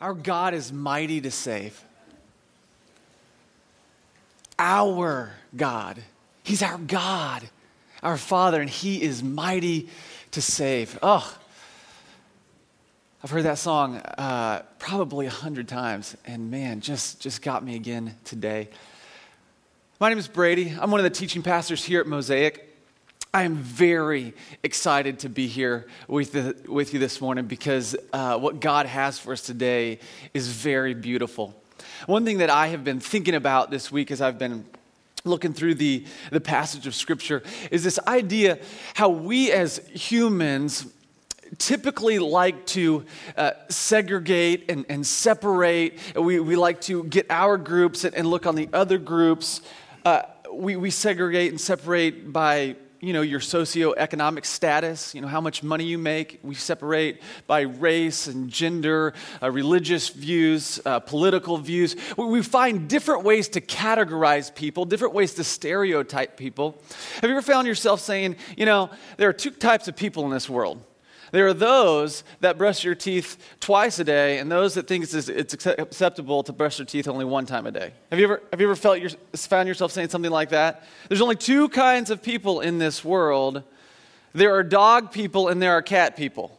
Our God is mighty to save. Our God. He's our God, our Father, and He is mighty to save. Oh, I've heard that song uh, probably a hundred times, and man, just, just got me again today. My name is Brady. I'm one of the teaching pastors here at Mosaic. I am very excited to be here with, the, with you this morning because uh, what God has for us today is very beautiful. One thing that I have been thinking about this week as I've been looking through the, the passage of Scripture is this idea how we as humans typically like to uh, segregate and, and separate. We, we like to get our groups and, and look on the other groups. Uh, we, we segregate and separate by you know, your socioeconomic status, you know, how much money you make. We separate by race and gender, uh, religious views, uh, political views. We, we find different ways to categorize people, different ways to stereotype people. Have you ever found yourself saying, you know, there are two types of people in this world? There are those that brush your teeth twice a day, and those that think it's, it's acceptable to brush their teeth only one time a day. Have you ever, have you ever felt your, found yourself saying something like that? There's only two kinds of people in this world there are dog people, and there are cat people.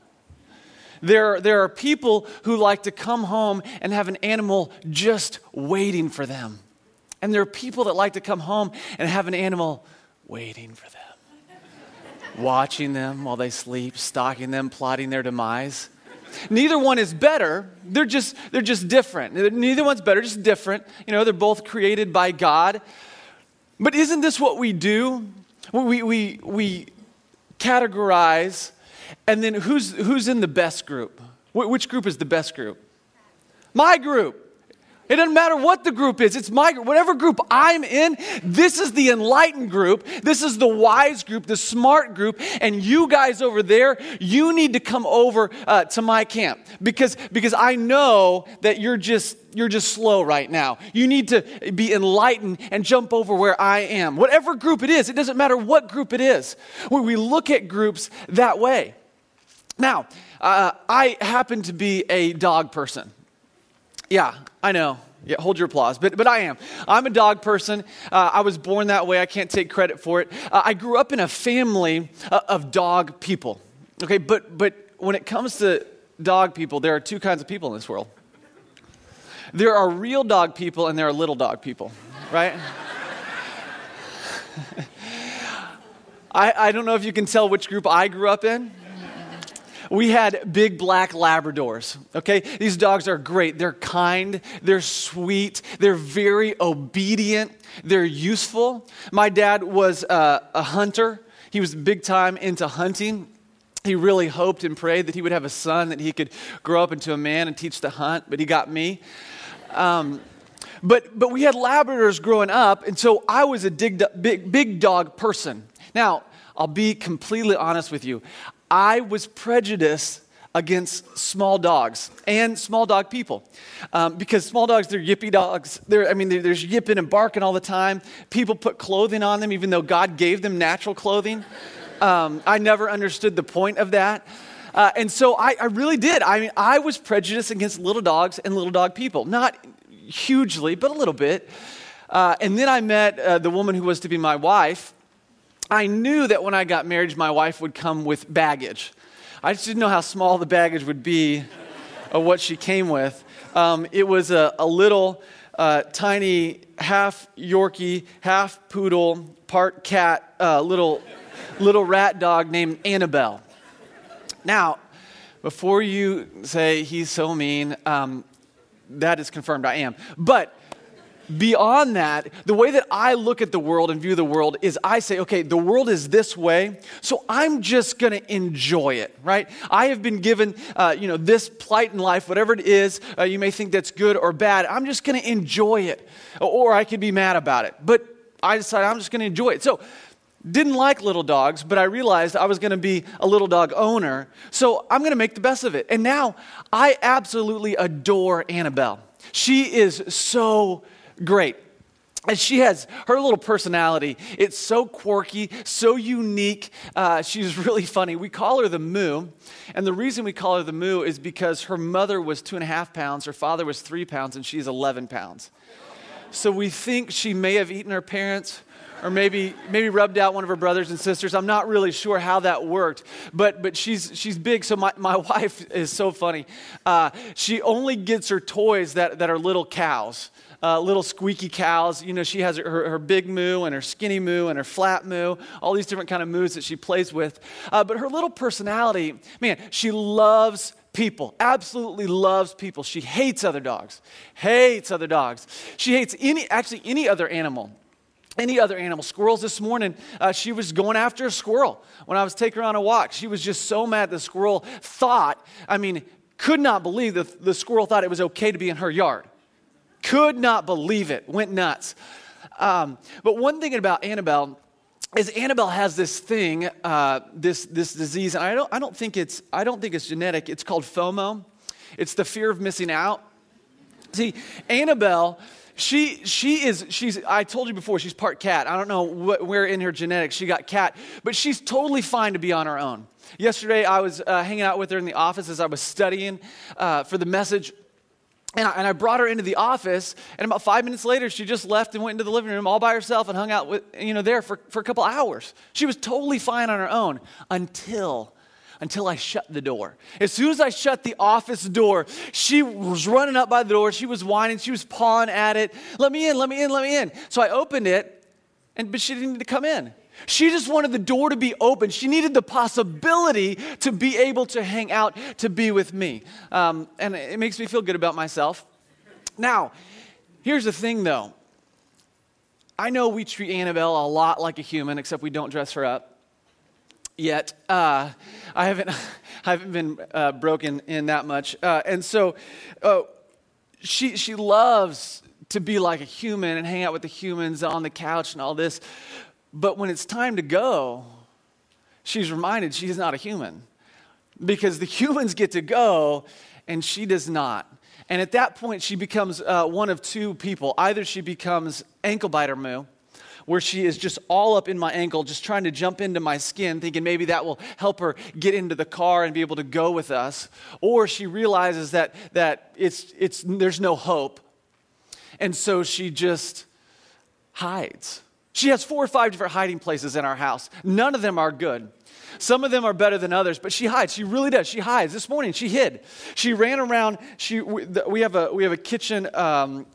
There, there are people who like to come home and have an animal just waiting for them. And there are people that like to come home and have an animal waiting for them watching them while they sleep, stalking them, plotting their demise. Neither one is better. They're just, they're just different. Neither one's better, just different. You know, they're both created by God. But isn't this what we do? We, we, we categorize, and then who's, who's in the best group? Which group is the best group? My group. It doesn't matter what the group is. It's my group. Whatever group I'm in, this is the enlightened group. This is the wise group, the smart group. And you guys over there, you need to come over uh, to my camp because, because I know that you're just, you're just slow right now. You need to be enlightened and jump over where I am. Whatever group it is, it doesn't matter what group it is. When We look at groups that way. Now, uh, I happen to be a dog person. Yeah, I know. Yeah, hold your applause. But, but I am. I'm a dog person. Uh, I was born that way. I can't take credit for it. Uh, I grew up in a family uh, of dog people. Okay, but, but when it comes to dog people, there are two kinds of people in this world there are real dog people and there are little dog people, right? I, I don't know if you can tell which group I grew up in we had big black Labradors. Okay? These dogs are great. They're kind, they're sweet, they're very obedient, they're useful. My dad was uh, a hunter, he was big time into hunting. He really hoped and prayed that he would have a son that he could grow up into a man and teach to hunt, but he got me. Um, but, but we had Labradors growing up, and so I was a big, big, big dog person. Now, I'll be completely honest with you. I was prejudiced against small dogs and small dog people. Um, because small dogs they're yippy dogs. They're, i mean they're, they're yipping and barking all the time. People put clothing on them even though god gave them natural clothing. Um, i never understood the point of that. Uh, and so I, I really did. I mean i was prejudiced against little dogs and little dog people. Not hugely but a little bit. Uh, and then i met uh, the woman who was to be my wife I knew that when I got married, my wife would come with baggage. I just didn't know how small the baggage would be of what she came with. Um, it was a, a little uh, tiny half Yorkie, half poodle, part cat, uh, little, little rat dog named Annabelle. Now, before you say he's so mean, um, that is confirmed I am. But beyond that, the way that I look at the world and view the world is I say, okay, the world is this way, so I'm just going to enjoy it, right? I have been given, uh, you know, this plight in life, whatever it is, uh, you may think that's good or bad. I'm just going to enjoy it, or I could be mad about it. But I decided I'm just going to enjoy it. So, didn't like little dogs, but I realized I was going to be a little dog owner. So I'm going to make the best of it. And now I absolutely adore Annabelle. She is so great. and she has her little personality. It's so quirky, so unique. Uh, she's really funny. We call her the Moo. And the reason we call her the Moo is because her mother was two and a half pounds, her father was three pounds, and she's 11 pounds. So we think she may have eaten her parents or maybe maybe rubbed out one of her brothers and sisters. I'm not really sure how that worked, but but she's she's big. So my, my wife is so funny. Uh, she only gets her toys that, that are little cows uh, little squeaky cows. You know, she has her, her big moo and her skinny moo and her flat moo, all these different kind of moos that she plays with. Uh, but her little personality, man, she loves people, absolutely loves people. She hates other dogs, hates other dogs. She hates any, actually any other animal any other animal. Squirrels this morning, uh, she was going after a squirrel when I was taking her on a walk. She was just so mad the squirrel thought, I mean, could not believe that the squirrel thought it was okay to be in her yard. Could not believe it. Went nuts. Um, but one thing about Annabelle is Annabelle has this thing, uh, this, this disease, and I don't, I, don't think it's, I don't think it's genetic. It's called FOMO. It's the fear of missing out. See, Annabelle, she, she is, she's, I told you before, she's part cat. I don't know where in her genetics she got cat, but she's totally fine to be on her own. Yesterday, I was uh, hanging out with her in the office as I was studying uh, for the message. And I, and I, brought her into the office, and about five minutes later, she just left and went into the living room all by herself and hung out with, you know, there for, for a couple hours. She was totally fine on her own until, until I shut the door. As soon as I shut the office door, she was running up by the door. She was whining. She was pawing at it. Let me in, let me in, let me in. So I opened it, and, but she didn't need to come in. She just wanted the door to be open. She needed the possibility to be able to hang out, to be with me. Um, and it makes me feel good about myself. Now, here's the thing though. I know we treat Annabelle a lot like a human, except we don't dress her up yet. Uh, I, haven't, I haven't been uh, broken in that much. Uh, and so uh, she, she loves to be like a human and hang out with the humans on the couch and all this. But when it's time to go, she's reminded she's not a human because the humans get to go and she does not. And at that point, she becomes uh, one of two people. Either she becomes ankle biter moo, where she is just all up in my ankle, just trying to jump into my skin, thinking maybe that will help her get into the car and be able to go with us. Or she realizes that, that it's, it's, there's no hope. And so she just hides she has four or five different hiding places in our house. None of them are good. Some of them are better than others, but she hides. She really does. She hides. This morning, she hid. She ran around. She, we, have a, we have a kitchen. Um,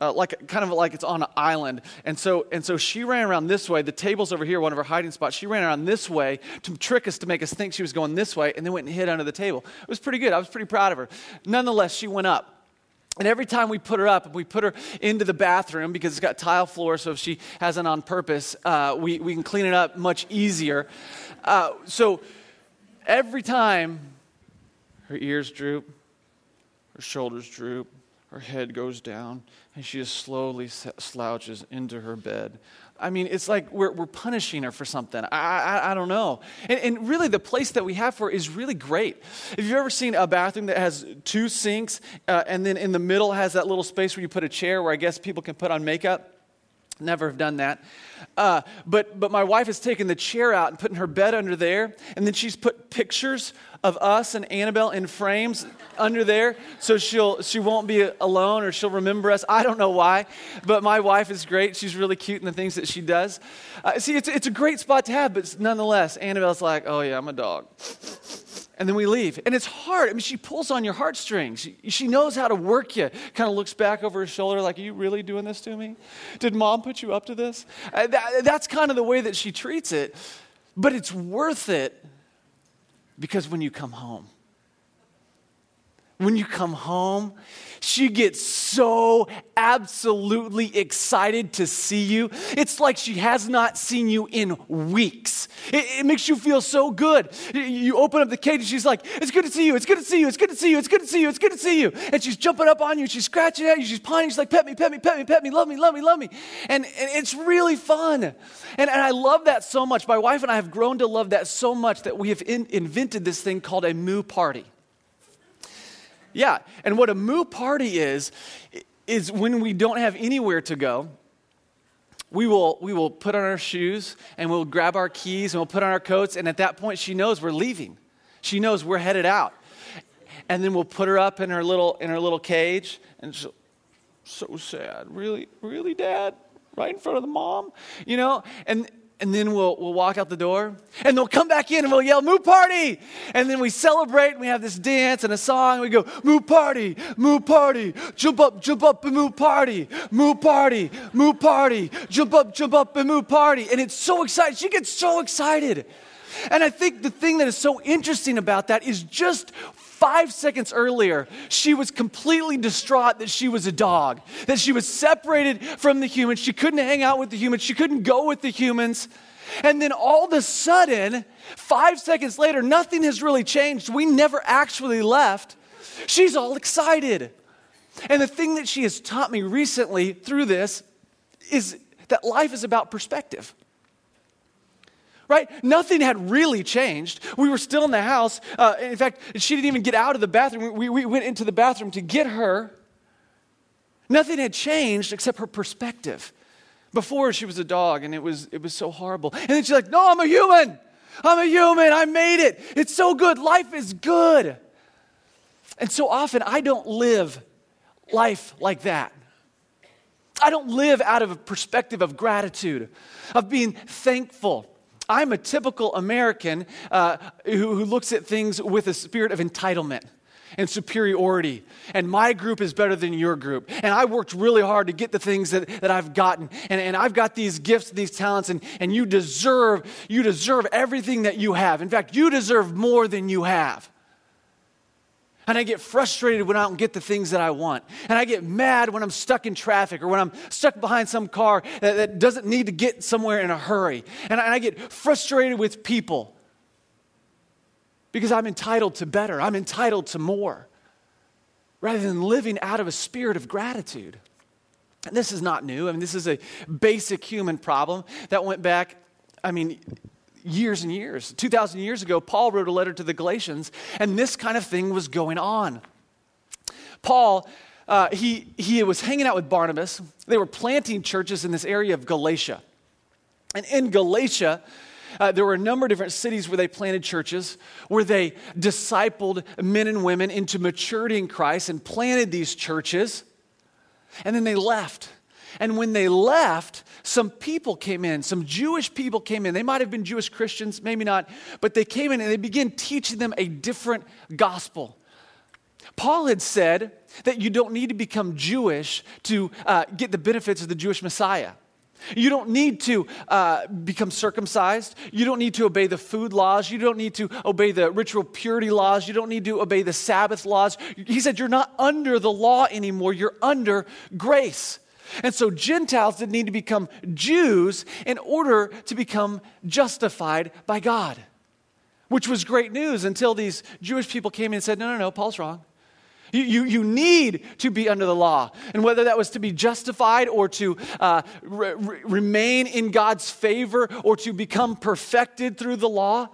uh, like kind of like it's on an island. And so, and so she ran around this way. The table's over here, one of her hiding spots. She ran around this way to trick us to make us think she was going this way, and then went and hid under the table. It was pretty good. I was pretty proud of her. Nonetheless, she went up. And every time we put her up, we put her into the bathroom because it's got tile floor, so if she hasn't on purpose, uh, we, we can clean it up much easier. Uh, so every time her ears droop, her shoulders droop, her head goes down, and she just slowly slouches into her bed. I mean, it's like we're, we're punishing her for something. I, I, I don't know. And, and, really, the place that we have for is really great. If you've ever seen a bathroom that has two sinks, uh, and then in the middle has that little space where you put a chair where I guess people can put on makeup? Never have done that. Uh, but, but my wife has taken the chair out and putting her bed under there, and then she's put pictures of us and Annabelle in frames under there so she'll, she won't be alone or she'll remember us. I don't know why, but my wife is great. She's really cute in the things that she does. Uh, see, it's, it's a great spot to have, but nonetheless, Annabelle's like, oh yeah, I'm a dog and then we leave. And it's hard. I mean, she pulls on your heartstrings. She, knows how to work you. Kind of looks back over her shoulder like, Are you really doing this to me? Did mom put you up to this? Uh, that, that's kind of the way that she treats it. But it's worth it because when you come home, when you come home, she gets so absolutely excited to see you. It's like she has not seen you in weeks. It, it, makes you feel so good. You open up the cage and she's like, It's good to see you. It's good to see you. It's good to see you. It's good to see you. It's good to see you. And she's jumping up on you. She's scratching at you. She's pawing. She's like, Pet me, pet me, pet me, pet me. Love me, love me, love me. And, and it's really fun. And, and I love that so much. My wife and I have grown to love that so much that we have in, invented this thing called a moo party. Yeah, and what a moo party is, is when we don't have anywhere to go we will, we will put on our shoes and we'll grab our keys and we'll put on our coats. And at that point, she knows we're leaving. She knows we're headed out. And then we'll put her up in her little, in her little cage. And she'll, so sad. Really, really, Dad? Right in front of the mom? You know? And, and then we'll, we'll walk out the door and they'll come back in and we'll yell, Moo Party! And then we celebrate and we have this dance and a song. And we go, Moo Party! Moo Party! Jump up, jump up and Moo Party! Moo Party! Moo Party! Jump up, jump up and Moo Party! And it's so exciting. She gets so excited. And I think the thing that is so interesting about that is just Five seconds earlier, she was completely distraught that she was a dog, that she was separated from the humans. She couldn't hang out with the humans, she couldn't go with the humans. And then all of a sudden, five seconds later, nothing has really changed. We never actually left. She's all excited. And the thing that she has taught me recently through this is that life is about perspective right? Nothing had really changed. We were still in the house. Uh, in fact, she didn't even get out of the bathroom. We, we went into the bathroom to get her. Nothing had changed except her perspective. Before she was a dog and it was, it was so horrible. And then she's like, No, I'm a human. I'm a human. I made it. It's so good. Life is good. And so often I don't live life like that. I don't live out of a perspective of gratitude, of being thankful. I'm a typical American uh, who, who looks at things with a spirit of entitlement and superiority. And my group is better than your group. And I worked really hard to get the things that, that I've gotten. And, and I've got these gifts, these talents, and, and you deserve, you deserve everything that you have. In fact, you deserve more than you have. And I get frustrated when I don't get the things that I want. And I get mad when I'm stuck in traffic or when I'm stuck behind some car that, that doesn't need to get somewhere in a hurry. And I, and I get frustrated with people because I'm entitled to better, I'm entitled to more, rather than living out of a spirit of gratitude. And this is not new. I mean, this is a basic human problem that went back, I mean, years and years. 2,000 years ago, Paul wrote a letter to the Galatians, and this kind of thing was going on. Paul, uh, he, he was hanging out with Barnabas. They were planting churches in this area of Galatia. And in Galatia, uh, there were a number of different cities where they planted churches, where they discipled men and women into maturity in Christ and planted these churches. And then they left. And when they left, some people came in, some Jewish people came in. They might have been Jewish Christians, maybe not, but they came in and they began teaching them a different gospel. Paul had said that you don't need to become Jewish to uh, get the benefits of the Jewish Messiah. You don't need to uh, become circumcised. You don't need to obey the food laws. You don't need to obey the ritual purity laws. You don't need to obey the Sabbath laws. He said, You're not under the law anymore. You're under grace. And so Gentiles didn't need to become Jews in order to become justified by God, which was great news until these Jewish people came in and said, No, no, no, Paul's wrong. You, you, you need to be under the law. And whether that was to be justified or to uh, re- remain in God's favor or to become perfected through the law,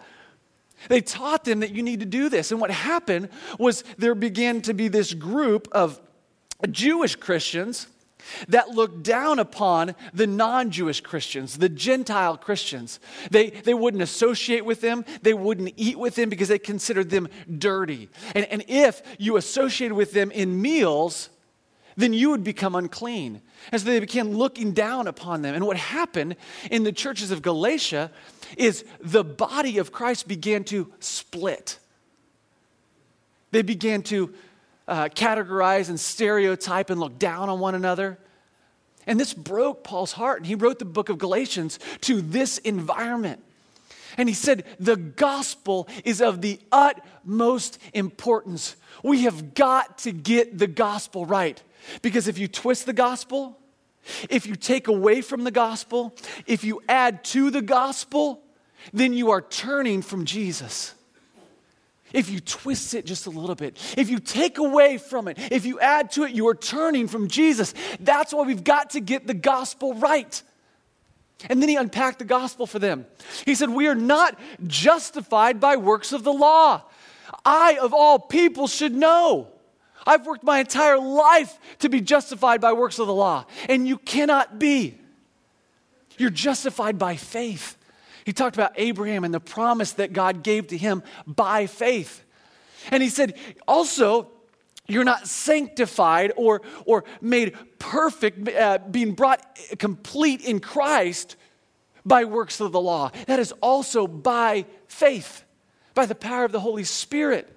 they taught them that you need to do this. And what happened was there began to be this group of Jewish Christians that looked down upon the non Jewish Christians, the Gentile Christians. They, they wouldn't associate with them, they wouldn't eat with them because they considered them dirty. And, and if you associated with them in meals, then you would become unclean. And so they began looking down upon them. And what happened in the churches of Galatia is the body of Christ began to split. They began to uh, categorize and stereotype and look down on one another. And this broke Paul's heart. And he wrote the book of Galatians to this environment. And he said, The gospel is of the utmost importance. We have got to get the gospel right. Because if you twist the gospel, if you take away from the gospel, if you add to the gospel, then you are turning from Jesus if you twist it just a little bit, if you take away from it, if you add to it, you are turning from Jesus. That's why we've got to get the gospel right. And then he unpacked the gospel for them. He said, We are not justified by works of the law. I, of all people, should know. I've worked my entire life to be justified by works of the law, and you cannot be. You're justified by faith. He talked about Abraham and the promise that God gave to him by faith. And he said, also, you're not sanctified or, or made perfect, uh, being brought complete in Christ by works of the law. That is also by faith, by the power of the Holy Spirit.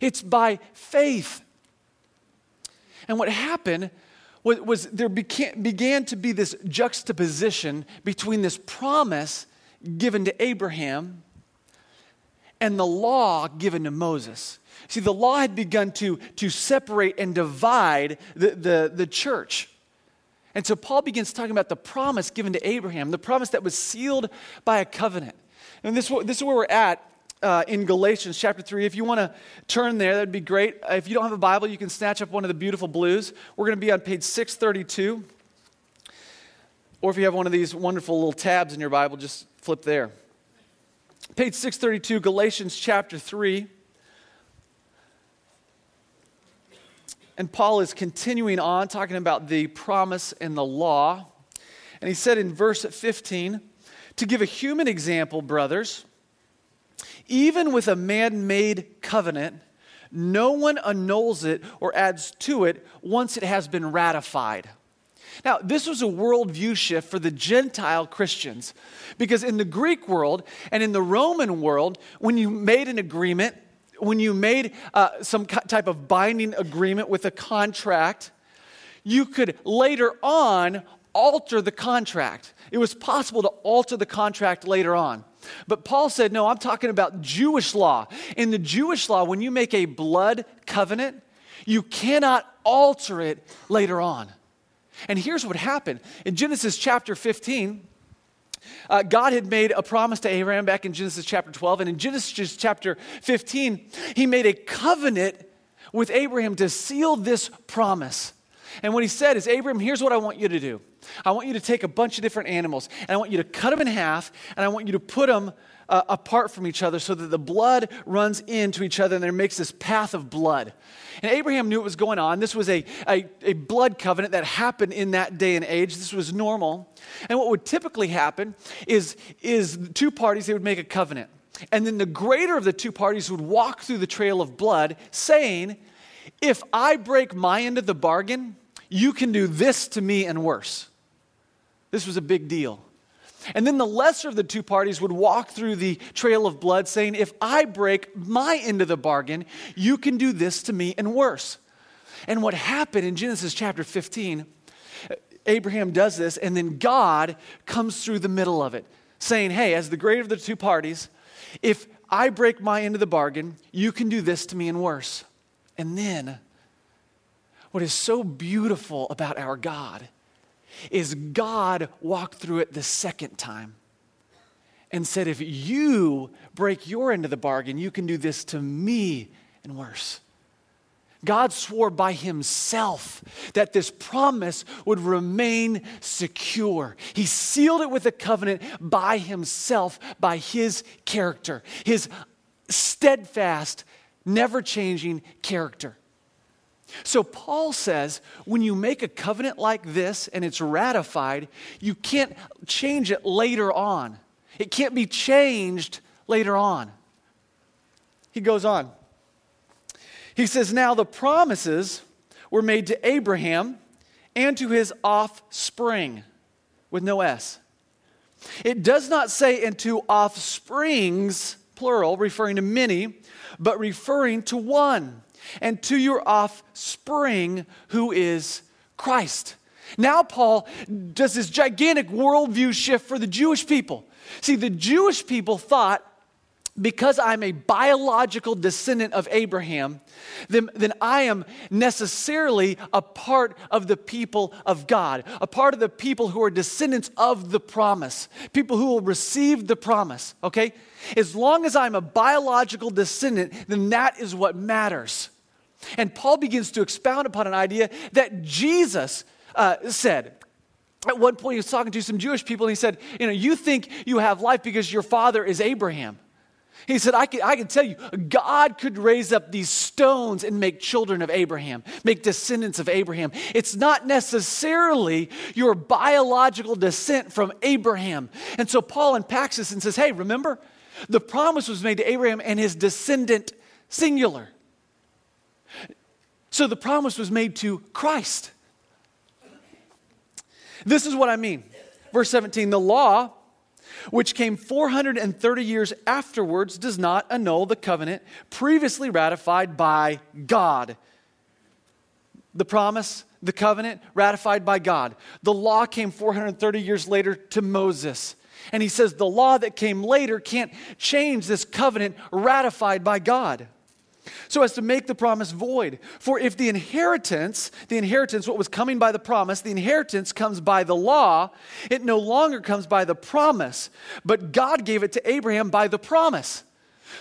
It's by faith. And what happened was, was there began, began to be this juxtaposition between this promise given to Abraham and the law given to Moses. See, the law had begun to, to separate and divide the, the, the church. And so Paul begins talking about the promise given to Abraham, the promise that was sealed by a covenant. And this, this is where we're at uh, in Galatians chapter 3. If you want to turn there, that'd be great. If you don't have a Bible, you can snatch up one of the beautiful blues. We're going to be on page 632. Or if you have one of these wonderful little tabs in your Bible, just flip there. Page 632, Galatians chapter 3. And Paul is continuing on talking about the promise and the law. And he said in verse 15, to give a human example, brothers, even with a man made covenant, no one annuls it or adds to it once it has been ratified. Now, this was a worldview shift for the Gentile Christians because in the Greek world and in the Roman world, when you made an agreement, when you made uh, some type of binding agreement with a contract, you could later on alter the contract. It was possible to alter the contract later on. But Paul said, no, I'm talking about Jewish law. In the Jewish law, when you make a blood covenant, you cannot alter it later on. And here's what happened in Genesis chapter 15. Uh, God had made a promise to Abraham back in Genesis chapter 12. And in Genesis chapter 15, he made a covenant with Abraham to seal this promise. And what he said is, Abraham, here's what I want you to do. I want you to take a bunch of different animals, and I want you to cut them in half, and I want you to put them uh, apart from each other so that the blood runs into each other and there makes this path of blood. And Abraham knew what was going on. This was a, a, a, blood covenant that happened in that day and age. This was normal. And what would typically happen is, is two parties, they would make a covenant. And then the greater of the two parties would walk through the trail of blood saying, If I break my end of the bargain, you can do this to me and worse. This was a big deal. And then the lesser of the two parties would walk through the trail of blood saying, If I break my end of the bargain, you can do this to me and worse. And what happened in Genesis chapter 15, Abraham does this, and then God comes through the middle of it, saying, Hey, as the greater of the two parties, if I break my end of the bargain, you can do this to me and worse. And then, what is so beautiful about our God is God walked through it the second time and said, If you break your end of the bargain, you can do this to me and worse. God swore by himself that this promise would remain secure. He sealed it with a covenant by himself, by his character, his steadfast, never changing character. So Paul says when you make a covenant like this and it's ratified, you can't change it later on. It can't be changed later on. He goes on. He says, Now the promises were made to Abraham and to his offspring, with no S. It does not say into offsprings, plural, referring to many, but referring to one and to your offspring, who is Christ. Now, Paul does this gigantic worldview shift for the Jewish people. See, the Jewish people thought because I'm a biological descendant of Abraham, then, then I am necessarily a part of the people of God, a part of the people who are descendants of the promise, people who will receive the promise, okay? As long as I'm a biological descendant, then that is what matters. And Paul begins to expound upon an idea that Jesus uh, said. At one point, he was talking to some Jewish people, and he said, You know, you think you have life because your father is Abraham. He said, I can, I can tell you, God could raise up these stones and make children of Abraham, make descendants of Abraham. It's not necessarily your biological descent from Abraham. And so Paul unpacks this and says, hey, remember? The promise was made to Abraham and his descendant, singular. So the promise was made to Christ. This is what I mean. Verse 17 the law which came 430 years afterwards, does not annul the covenant previously ratified by God. The promise, the covenant, ratified by God. The law came 430 years later to Moses. And he says the law that came later can't change this covenant ratified by God so as to make the promise void. For if the inheritance, the inheritance, what was coming by the promise, the inheritance comes by the law, it no longer comes by the promise, but God gave it to Abraham by the promise.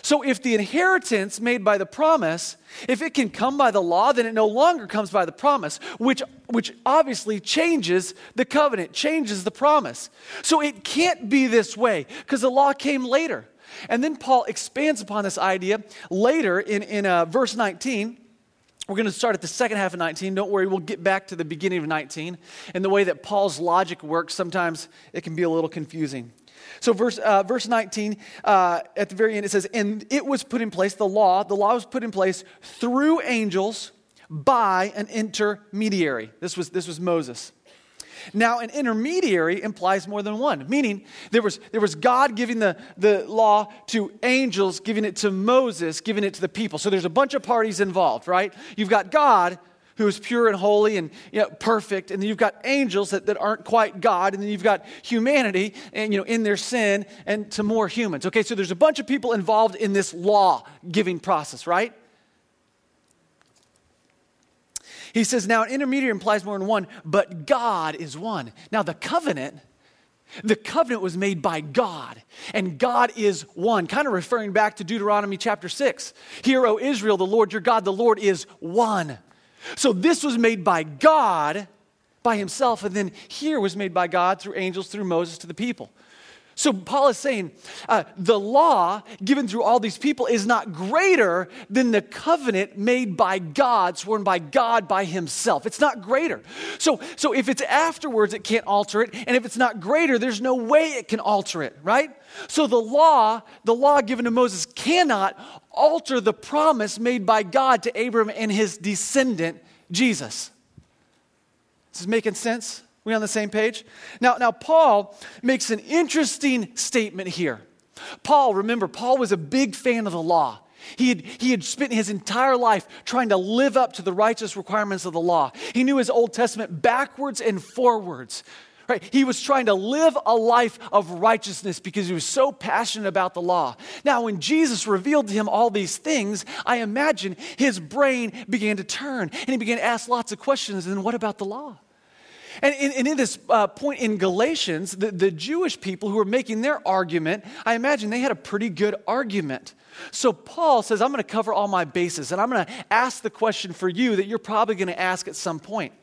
So if the inheritance made by the promise, if it can come by the law, then it no longer comes by the promise, which, which obviously changes the covenant, changes the promise. So it can't be this way because the law came later. And then Paul expands upon this idea later in, in uh, verse 19. We're going to start at the second half of 19. Don't worry, we'll get back to the beginning of 19. And the way that Paul's logic works, sometimes it can be a little confusing. So, verse, uh, verse 19, uh, at the very end, it says, And it was put in place, the law, the law was put in place through angels by an intermediary. This was, this was Moses. Now, an intermediary implies more than one, meaning there was, there was God giving the, the law to angels, giving it to Moses, giving it to the people. So there's a bunch of parties involved, right? You've got God, who is pure and holy and you know, perfect, and then you've got angels that, that aren't quite God, and then you've got humanity and you know in their sin and to more humans. Okay, so there's a bunch of people involved in this law giving process, right? He says, now an intermediary implies more than one, but God is one. Now the covenant, the covenant was made by God, and God is one. Kind of referring back to Deuteronomy chapter 6. Hear, O Israel, the Lord your God, the Lord is one. So this was made by God by himself, and then here was made by God through angels, through Moses to the people. So Paul is saying uh, the law given through all these people is not greater than the covenant made by God, sworn by God by himself. It's not greater. So, so if it's afterwards, it can't alter it. And if it's not greater, there's no way it can alter it, right? So the law, the law given to Moses cannot alter the promise made by God to Abram and his descendant, Jesus. This is making sense? We on the same page? Now, now Paul makes an interesting statement here. Paul, remember, Paul was a big fan of the law. He had, he had spent his entire life trying to live up to the righteous requirements of the law. He knew his Old Testament backwards and forwards. Right? He was trying to live a life of righteousness because he was so passionate about the law. Now, when Jesus revealed to him all these things, I imagine his brain began to turn and he began to ask lots of questions. And what about the law? And in, and in this uh, point in Galatians, the, the Jewish people who were making their argument, I imagine they had a pretty good argument. So Paul says, I'm going to cover all my bases, and I'm going to ask the question for you that you're probably going to ask at some point.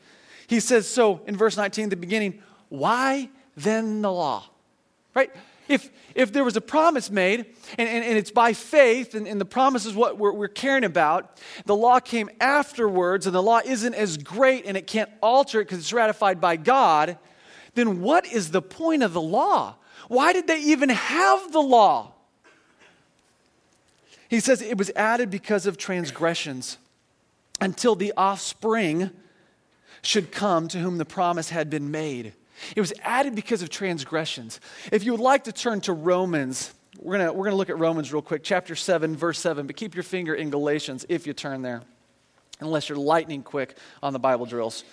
He says, so in verse 19, the beginning, why then the law? Right? If, if there was a promise made and, and, and it's by faith and, and, the promise is what we're, we're caring about, the law came afterwards and the law isn't as great and it can't alter it because it's ratified by God, then what is the point of the law? Why did they even have the law? He says it was added because of transgressions until the offspring should come to whom the promise had been made. It was added because of transgressions. If you would like to turn to Romans, we're going we're to look at Romans real quick, chapter 7, verse 7, but keep your finger in Galatians if you turn there, unless you're lightning quick on the Bible drills.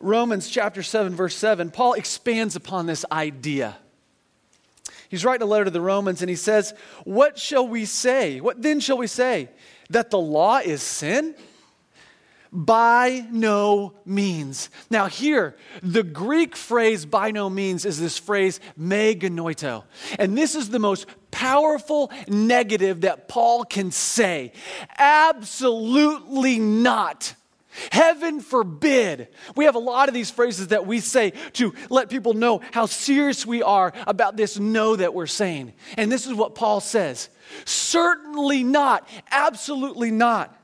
Romans chapter 7, verse 7, Paul expands upon this idea. He's writing a letter to the Romans and he says, What shall we say? What then shall we say? That the law is sin? By no means. Now, here, the Greek phrase by no means is this phrase me genoito. And this is the most powerful negative that Paul can say. Absolutely not. Heaven forbid. We have a lot of these phrases that we say to let people know how serious we are about this no that we're saying. And this is what Paul says Certainly not. Absolutely not.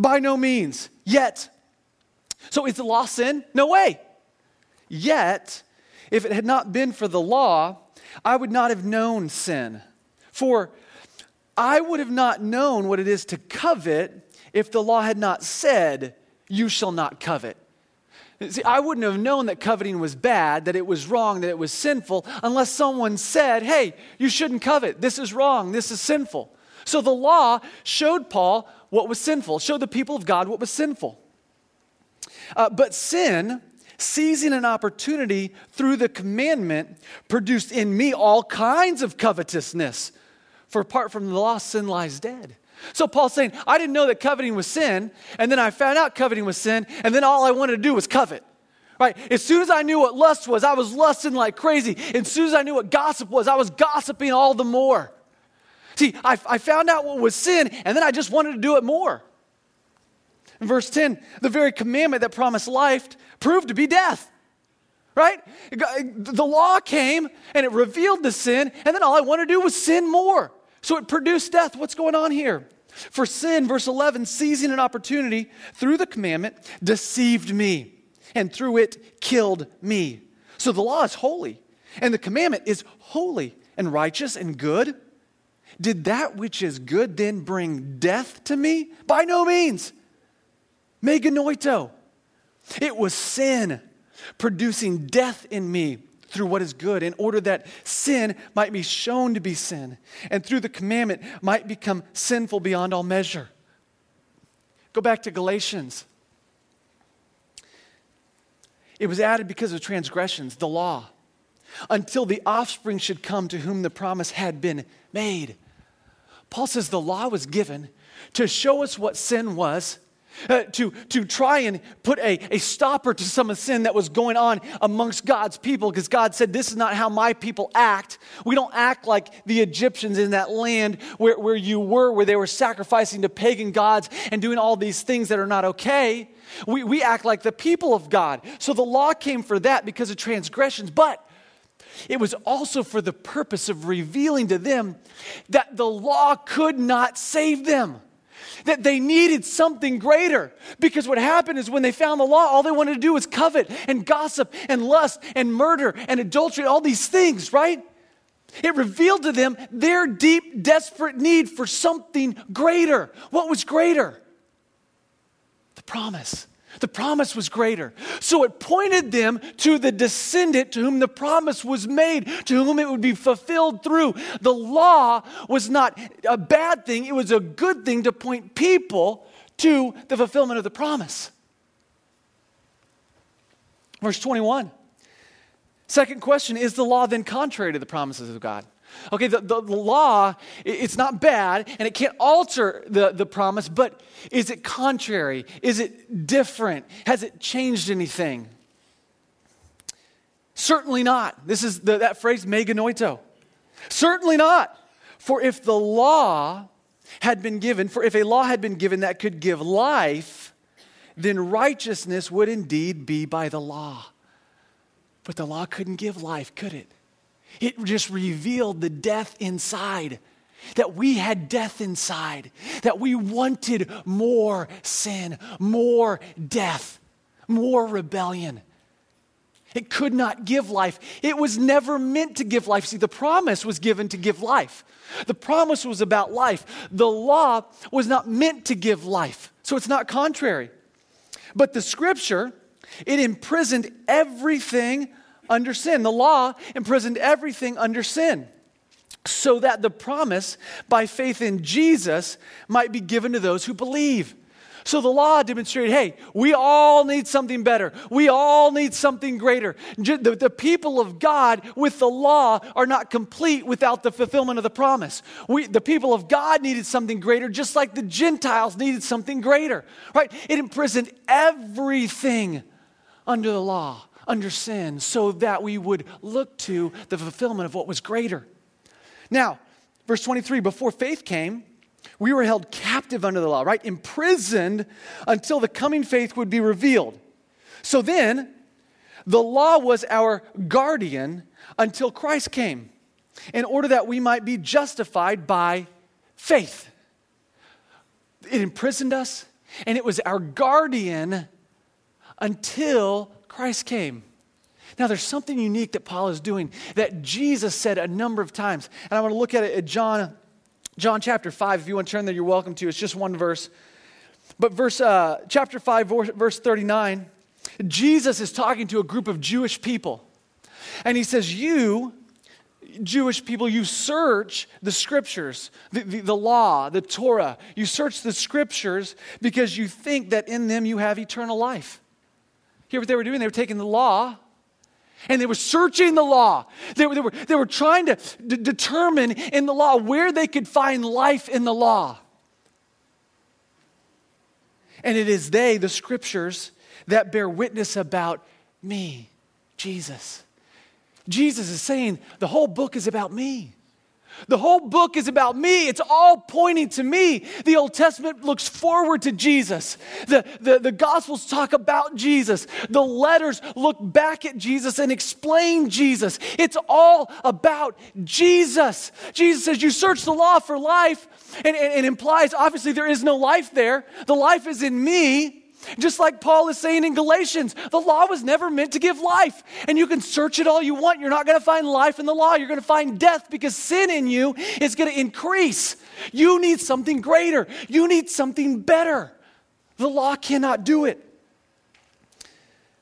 By no means. Yet. So is the law sin? No way. Yet, if it had not been for the law, I would not have known sin. For I would have not known what it is to covet if the law had not said, You shall not covet. See, I wouldn't have known that coveting was bad, that it was wrong, that it was sinful, unless someone said, Hey, you shouldn't covet. This is wrong. This is sinful. So the law showed Paul what was sinful, show the people of God what was sinful. Uh, but sin, seizing an opportunity through the commandment, produced in me all kinds of covetousness. For apart from the law, sin lies dead. So Paul's saying, I didn't know that coveting was sin, and then I found out coveting was sin, and then all I wanted to do was covet. Right? As soon as I knew what lust was, I was lusting like crazy. As soon as I knew what gossip was, I was gossiping all the more. See, I, I found out what was sin, and then I just wanted to do it more. In verse 10, the very commandment that promised life proved to be death. Right? The law came and it revealed the sin, and then all I wanted to do was sin more. So it produced death. What's going on here? For sin, verse 11, seizing an opportunity through the commandment, deceived me, and through it killed me. So the law is holy, and the commandment is holy and righteous and good. Did that which is good then bring death to me? By no means. Me genoito. It was sin producing death in me through what is good, in order that sin might be shown to be sin, and through the commandment might become sinful beyond all measure. Go back to Galatians. It was added because of transgressions, the law, until the offspring should come to whom the promise had been made. Paul says the law was given to show us what sin was uh, to, to try and put a, a stopper to some of sin that was going on amongst God's people because God said, This is not how my people act. We don't act like the Egyptians in that land where, where you were, where they were sacrificing to pagan gods and doing all these things that are not okay. We, we act like the people of God. So the law came for that because of transgressions, but it was also for the purpose of revealing to them that the law could not save them that they needed something greater. Because what happened is when they found the law, all they wanted to do was covet and gossip and lust and murder and adultery, all these things, right? It revealed to them their deep, desperate need for something greater. What was greater? The promise. The promise was greater. So it pointed them to the descendant to whom the promise was made, to whom it would be fulfilled through. The law was not a bad thing, it was a good thing to point people to the fulfillment of the promise. Verse 21. Second question Is the law then contrary to the promises of God? Okay, the, the, law, it's not bad and it can't alter the, the promise, but is it contrary? Is it different? Has it changed anything? Certainly not. This is the, that phrase, me genoito. Certainly not. For if the law had been given, for if a law had been given that could give life, then righteousness would indeed be by the law. But the law couldn't give life, could it? It just revealed the death inside. That we had death inside, that we wanted more sin, more death, more rebellion. It could not give life. It was never meant to give life. See, the promise was given to give life. The promise was about life. The law was not meant to give life. So it's not contrary. But the scripture, it imprisoned everything under sin. The law imprisoned everything under sin so that the promise by faith in Jesus might be given to those who believe. So the law demonstrated hey, we all need something better. We all need something greater. The, the, people of God with the law are not complete without the fulfillment of the promise. We, the people of God needed something greater, just like the Gentiles needed something greater, right? It imprisoned everything under the law under sin so that we would look to the fulfillment of what was greater. Now, verse 23 before faith came, We were held captive under the law, right? Imprisoned until the coming faith would be revealed. So then, the law was our guardian until Christ came, in order that we might be justified by faith. It imprisoned us, and it was our guardian until Christ came. Now, there's something unique that Paul is doing that Jesus said a number of times. And I want to look at it at John, John chapter 5. If you want to turn there, you're welcome to. It's just one verse. But verse, uh, chapter 5, verse 39, Jesus is talking to a group of Jewish people. And he says, You, Jewish people, you search the scriptures, the, the, the, law, the Torah. You search the scriptures because you think that in them you have eternal life. Hear what they were doing? They were taking the law and they were searching the law. They were, they were, they were trying to d- determine in the law where they could find life in the law. And it is they, the scriptures, that bear witness about me, Jesus. Jesus is saying the whole book is about me. The whole book is about me. It's all pointing to me. The Old Testament looks forward to Jesus. The, the, the Gospels talk about Jesus. The letters look back at Jesus and explain Jesus. It's all about Jesus. Jesus says, You search the law for life, and, and, and implies obviously there is no life there. The life is in me. Just like Paul is saying in Galatians, the law was never meant to give life. And you can search it all you want. You're not going to find life in the law. You're going to find death because sin in you is going to increase. You need something greater. You need something better. The law cannot do it.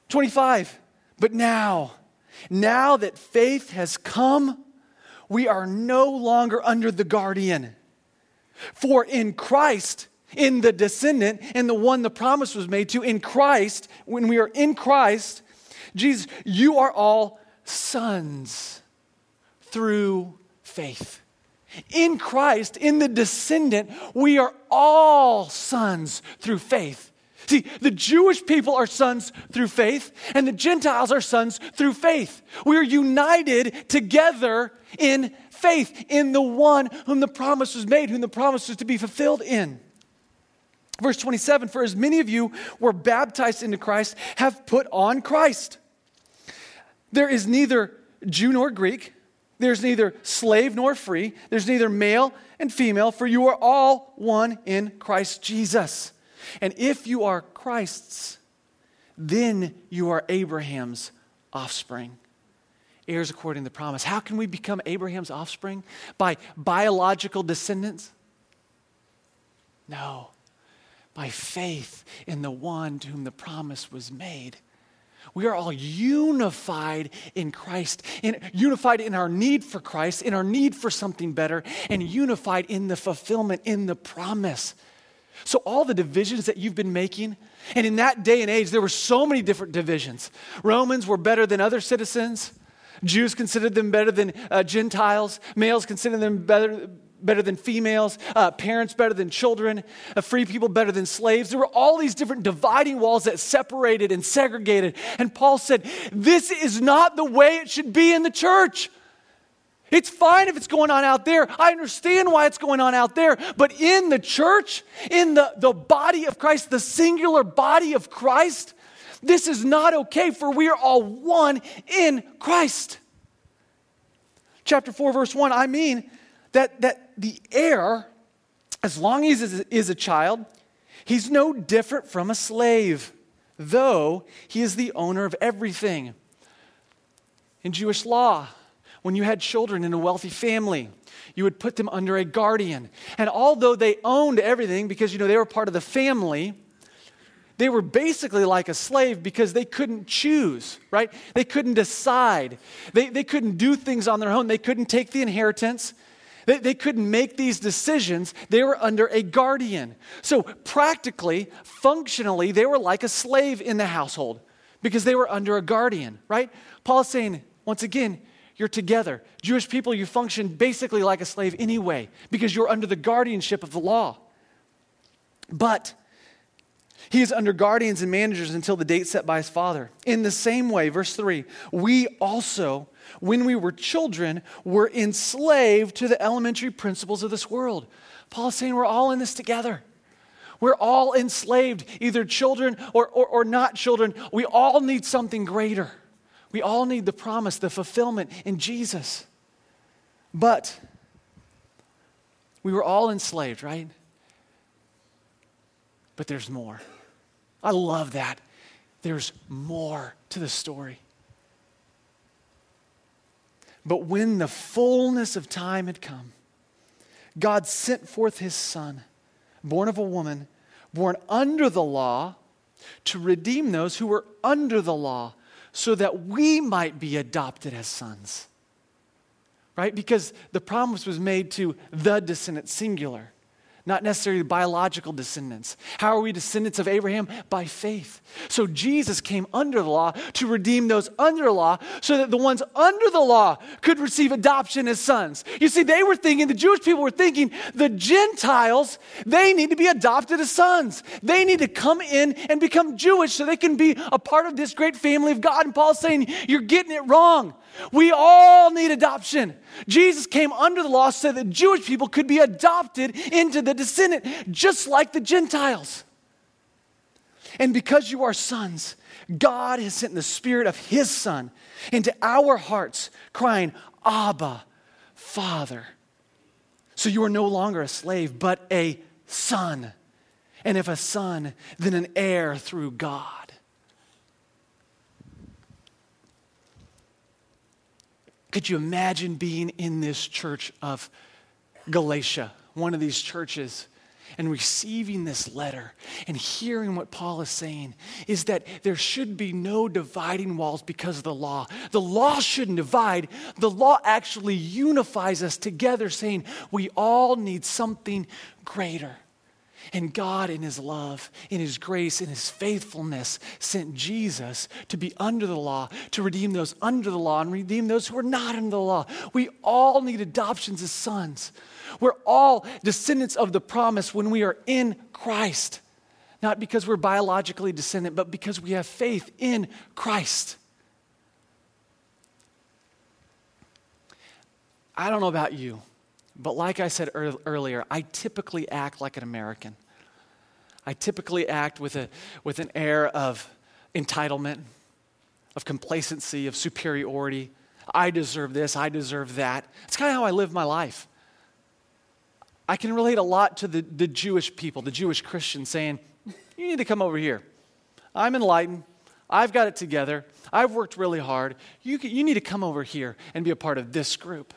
25. But now, now that faith has come, we are no longer under the guardian. For in Christ, in the descendant and the one the promise was made to in Christ, when we are in Christ, Jesus, you are all sons through faith. In Christ, in the descendant, we are all sons through faith. See, the Jewish people are sons through faith, and the Gentiles are sons through faith. We are united together in faith, in the one whom the promise was made, whom the promise was to be fulfilled in. Verse 27 For as many of you were baptized into Christ have put on Christ. There is neither Jew nor Greek, there's neither slave nor free, there's neither male and female, for you are all one in Christ Jesus. And if you are Christ's, then you are Abraham's offspring. Heirs according to the promise. How can we become Abraham's offspring? By biological descendants? No by faith in the one to whom the promise was made. We are all unified in Christ, in, unified in our need for Christ, in our need for something better, and unified in the fulfillment, in the promise. So, all the divisions that you've been making, and in that day and age, there were so many different divisions. Romans were better than other citizens, Jews considered them better than uh, Gentiles, males considered them better better than females, uh, parents better than children, uh, free people better than slaves. There were all these different dividing walls that separated and segregated. And Paul said, This is not the way it should be in the church. It's fine if it's going on out there. I understand why it's going on out there. But in the church, in the, the body of Christ, the singular body of Christ, this is not okay, for we are all one in Christ. Chapter 4, verse 1 I mean, that, that the heir, as long as he is a child, he's no different from a slave, though he is the owner of everything. In Jewish law, when you had children in a wealthy family, you would put them under a guardian. And although they owned everything because you know they were part of the family, they were basically like a slave because they couldn't choose, right? They couldn't decide. They, they couldn't do things on their own. They couldn't take the inheritance. They, they couldn't make these decisions. They were under a guardian. So, practically, functionally, they were like a slave in the household because they were under a guardian, right? Paul's saying, once again, you're together. Jewish people, you function basically like a slave anyway because you're under the guardianship of the law. But he is under guardians and managers until the date set by his father. In the same way, verse 3, we also when we were children, were enslaved to the elementary principles of this world. Paul is saying we're all in this together. We're all enslaved, either children or, or, or, not children. We all need something greater. We all need the promise, the fulfillment in Jesus. But we were all enslaved, right? But there's more. I love that. There's more to the story. But when the fullness of time had come, God sent forth his son, born of a woman, born under the law, to redeem those who were under the law, so that we might be adopted as sons. Right? Because the promise was made to the descendant, singular not necessarily biological descendants. How are we descendants of Abraham? By faith. So Jesus came under the law to redeem those under the law so that the ones under the law could receive adoption as sons. You see, they were thinking, the Jewish people were thinking, the Gentiles, they need to be adopted as sons. They need to come in and become Jewish so they can be a part of this great family of God. And Paul's saying, you're getting it wrong. We all need adoption. Jesus came under the law so that Jewish people could be adopted into the descendant, just like the Gentiles. And because you are sons, God has sent the Spirit of His Son into our hearts, crying, Abba, Father. So you are no longer a slave, but a son. And if a son, then an heir through God. Could you imagine being in this church of Galatia, one of these churches, and receiving this letter and hearing what Paul is saying is that there should be no dividing walls because of the law. The law shouldn't divide, the law actually unifies us together, saying we all need something greater. And God, in His love, in His grace, in His faithfulness, sent Jesus to be under the law, to redeem those under the law and redeem those who are not under the law. We all need adoptions as sons. We're all descendants of the promise when we are in Christ. Not because we're biologically descendant, but because we have faith in Christ. I don't know about you. But like I said earlier, I typically act like an American. I typically act with, a, with an air of entitlement, of complacency, of superiority. I deserve this, I deserve that. It's kind of how I live my life. I can relate a lot to the, the Jewish people, the Jewish Christians saying, You need to come over here. I'm enlightened. I've got it together. I've worked really hard. You, you need to come over here and be a part of this group.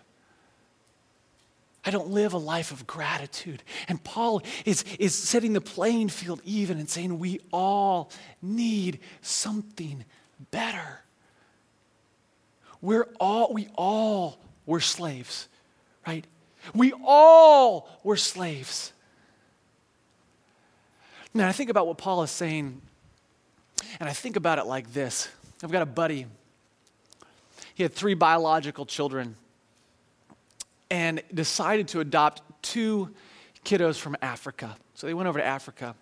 I don't live a life of gratitude. And Paul is, is setting the playing field even and saying we all need something better. We're all, we all were slaves, right? We all were slaves. Now, I think about what Paul is saying, and I think about it like this I've got a buddy. He had three biological children and decided to adopt two kiddos from Africa. So they went over to Africa.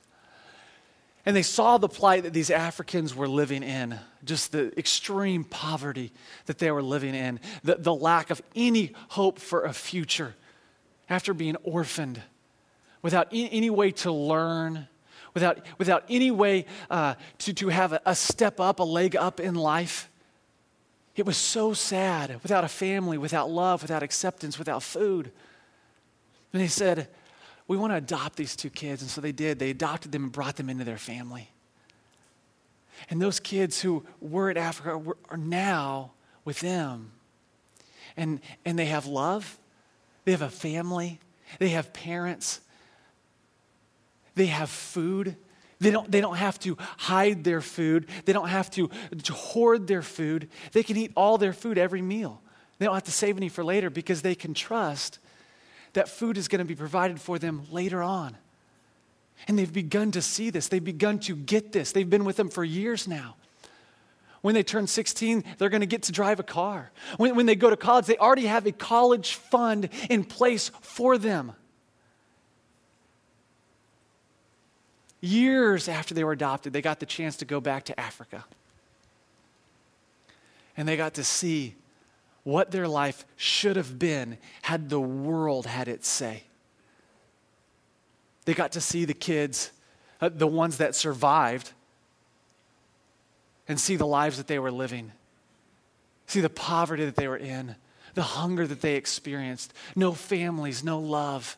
And they saw the plight that these Africans were living in, just the extreme poverty that they were living in, the, the lack of any hope for a future after being orphaned, without any way to learn, without, without any way uh, to, to have a, a step up, a leg up in life. It was so sad without a family, without love, without acceptance, without food. And they said, We want to adopt these two kids. And so they did. They adopted them and brought them into their family. And those kids who were in Africa are now with them. And, and they have love, they have a family, they have parents, they have food, they don't, they don't have to hide their food. They don't have to, hoard their food. They can eat all their food every meal. They don't have to save any for later because they can trust that food is going to be provided for them later on. And they've begun to see this. They've begun to get this. They've been with them for years now. When they turn 16, they're going to get to drive a car. When, when they go to college, they already have a college fund in place for them. Years after they were adopted, they got the chance to go back to Africa. And they got to see what their life should have been had the world had its say. They got to see the kids, uh, the ones that survived, and see the lives that they were living, see the poverty that they were in, the hunger that they experienced, no families, no love.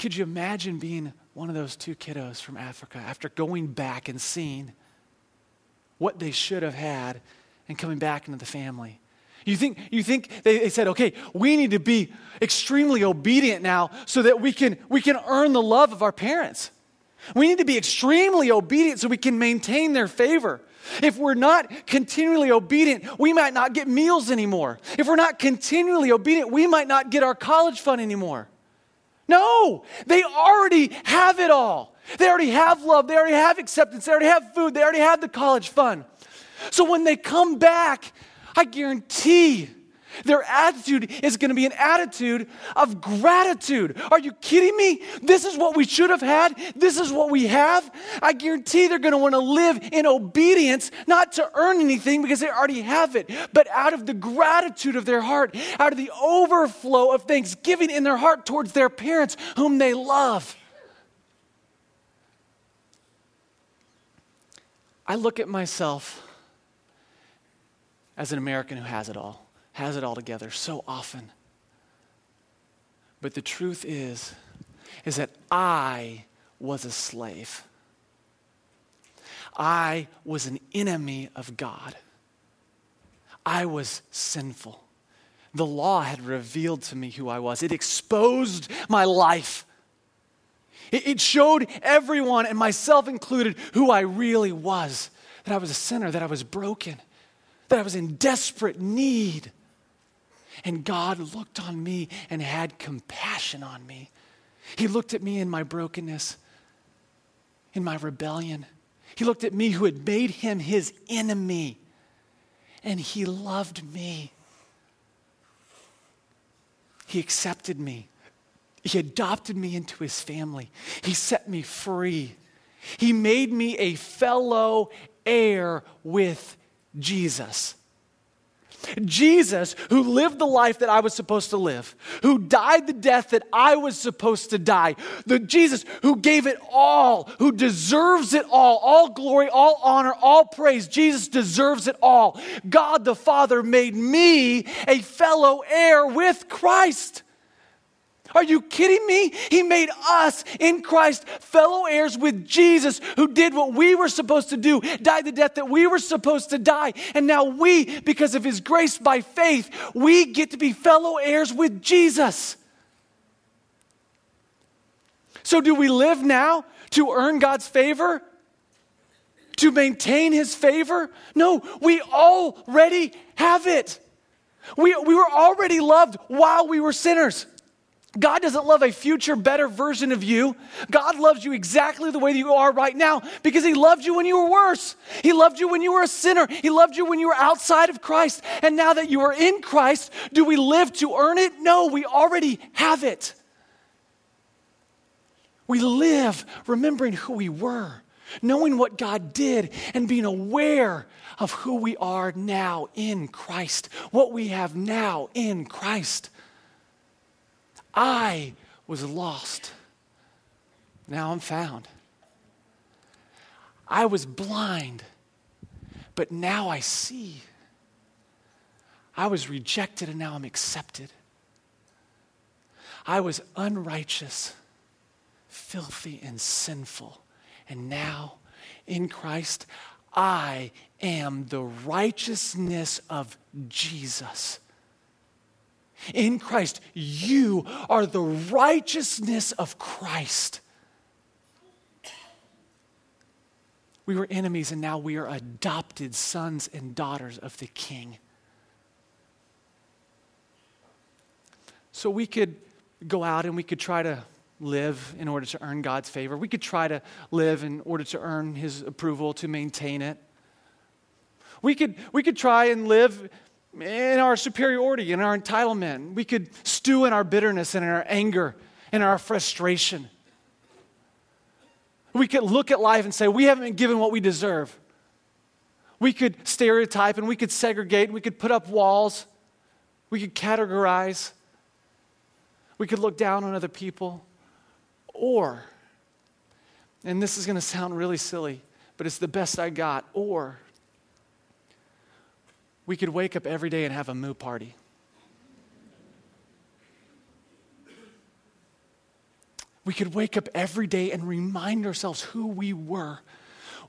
Could you imagine being one of those two kiddos from Africa after going back and seeing what they should have had and coming back into the family? You think, you think they, they, said, okay, we need to be extremely obedient now so that we can, we can earn the love of our parents. We need to be extremely obedient so we can maintain their favor. If we're not continually obedient, we might not get meals anymore. If we're not continually obedient, we might not get our college fund anymore. No, they already have it all. They already have love. They already have acceptance. They already have food. They already have the college fund. So when they come back, I guarantee their attitude is going to be an attitude of gratitude. Are you kidding me? This is what we should have had. This is what we have. I guarantee they're going to want to live in obedience, not to earn anything because they already have it, but out of the gratitude of their heart, out of the overflow of thanksgiving in their heart towards their parents whom they love. I look at myself as an American who has it all has it all together so often. But the truth is, is that I was a slave. I was an enemy of God. I was sinful. The law had revealed to me who I was, it exposed my life. It, showed everyone, and myself included, who I really was that I was a sinner, that I was broken, that I was in desperate need and God looked on me and had compassion on me. He looked at me in my brokenness, in my rebellion. He looked at me who had made him his enemy, and he loved me. He accepted me. He adopted me into his family. He set me free. He made me a fellow heir with Jesus. Jesus, who lived the life that I was supposed to live, who died the death that I was supposed to die, the Jesus who gave it all, who deserves it all, all glory, all honor, all praise. Jesus deserves it all. God the Father made me a fellow heir with Christ. Are you kidding me? He made us in Christ fellow heirs with Jesus, who did what we were supposed to do, died the death that we were supposed to die. And now we, because of his grace by faith, we get to be fellow heirs with Jesus. So, do we live now to earn God's favor? To maintain his favor? No, we already have it. We, we were already loved while we were sinners. God doesn't love a future better version of you. God loves you exactly the way that you are right now because He loved you when you were worse. He loved you when you were a sinner. He loved you when you were outside of Christ. And now that you are in Christ, do we live to earn it? No, we already have it. We live remembering who we were, knowing what God did, and being aware of who we are now in Christ, what we have now in Christ. I was lost. Now I'm found. I was blind, but now I see. I was rejected, and now I'm accepted. I was unrighteous, filthy, and sinful. And now, in Christ, I am the righteousness of Jesus. In Christ, you are the righteousness of Christ. We were enemies, and now we are adopted sons and daughters of the King. So we could go out and we could try to live in order to earn God's favor. We could try to live in order to earn His approval, to maintain it. We could, we could try and live in our superiority, in our entitlement. We could stew in our bitterness and in our anger and our frustration. We could look at life and say, we haven't been given what we deserve. We could stereotype and we could segregate and we could put up walls. We could categorize. We could look down on other people. Or, and this is going to sound really silly, but it's the best I got. Or, we could wake up every day and have a moo party. We could wake up every day and remind ourselves who we were,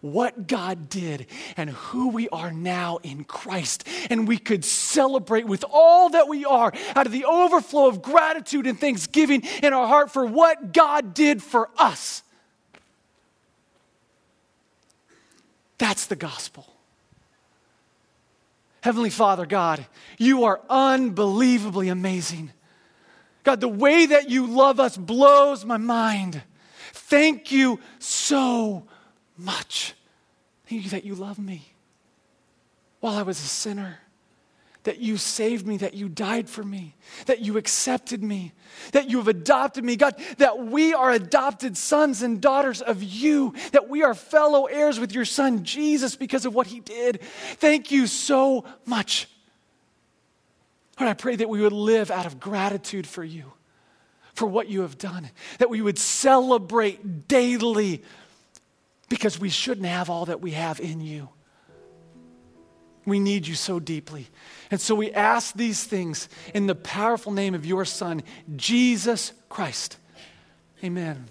what God did, and who we are now in Christ. And we could celebrate with all that we are out of the overflow of gratitude and thanksgiving in our heart for what God did for us. That's the gospel. Heavenly Father, God, you are unbelievably amazing. God, the way that you love us blows my mind. Thank you so much. Thank you that you love me while I was a sinner, that you saved me, that you died for me, that you accepted me, that you have adopted me. God, that we are adopted sons and daughters of you, that we are fellow heirs with your son Jesus because of what he did. Thank you so much. Lord, I pray that we would live out of gratitude for you, for what you have done, that we would celebrate daily because we shouldn't have all that we have in you. We need you so deeply. And so we ask these things in the powerful name of your Son, Jesus Christ. Amen.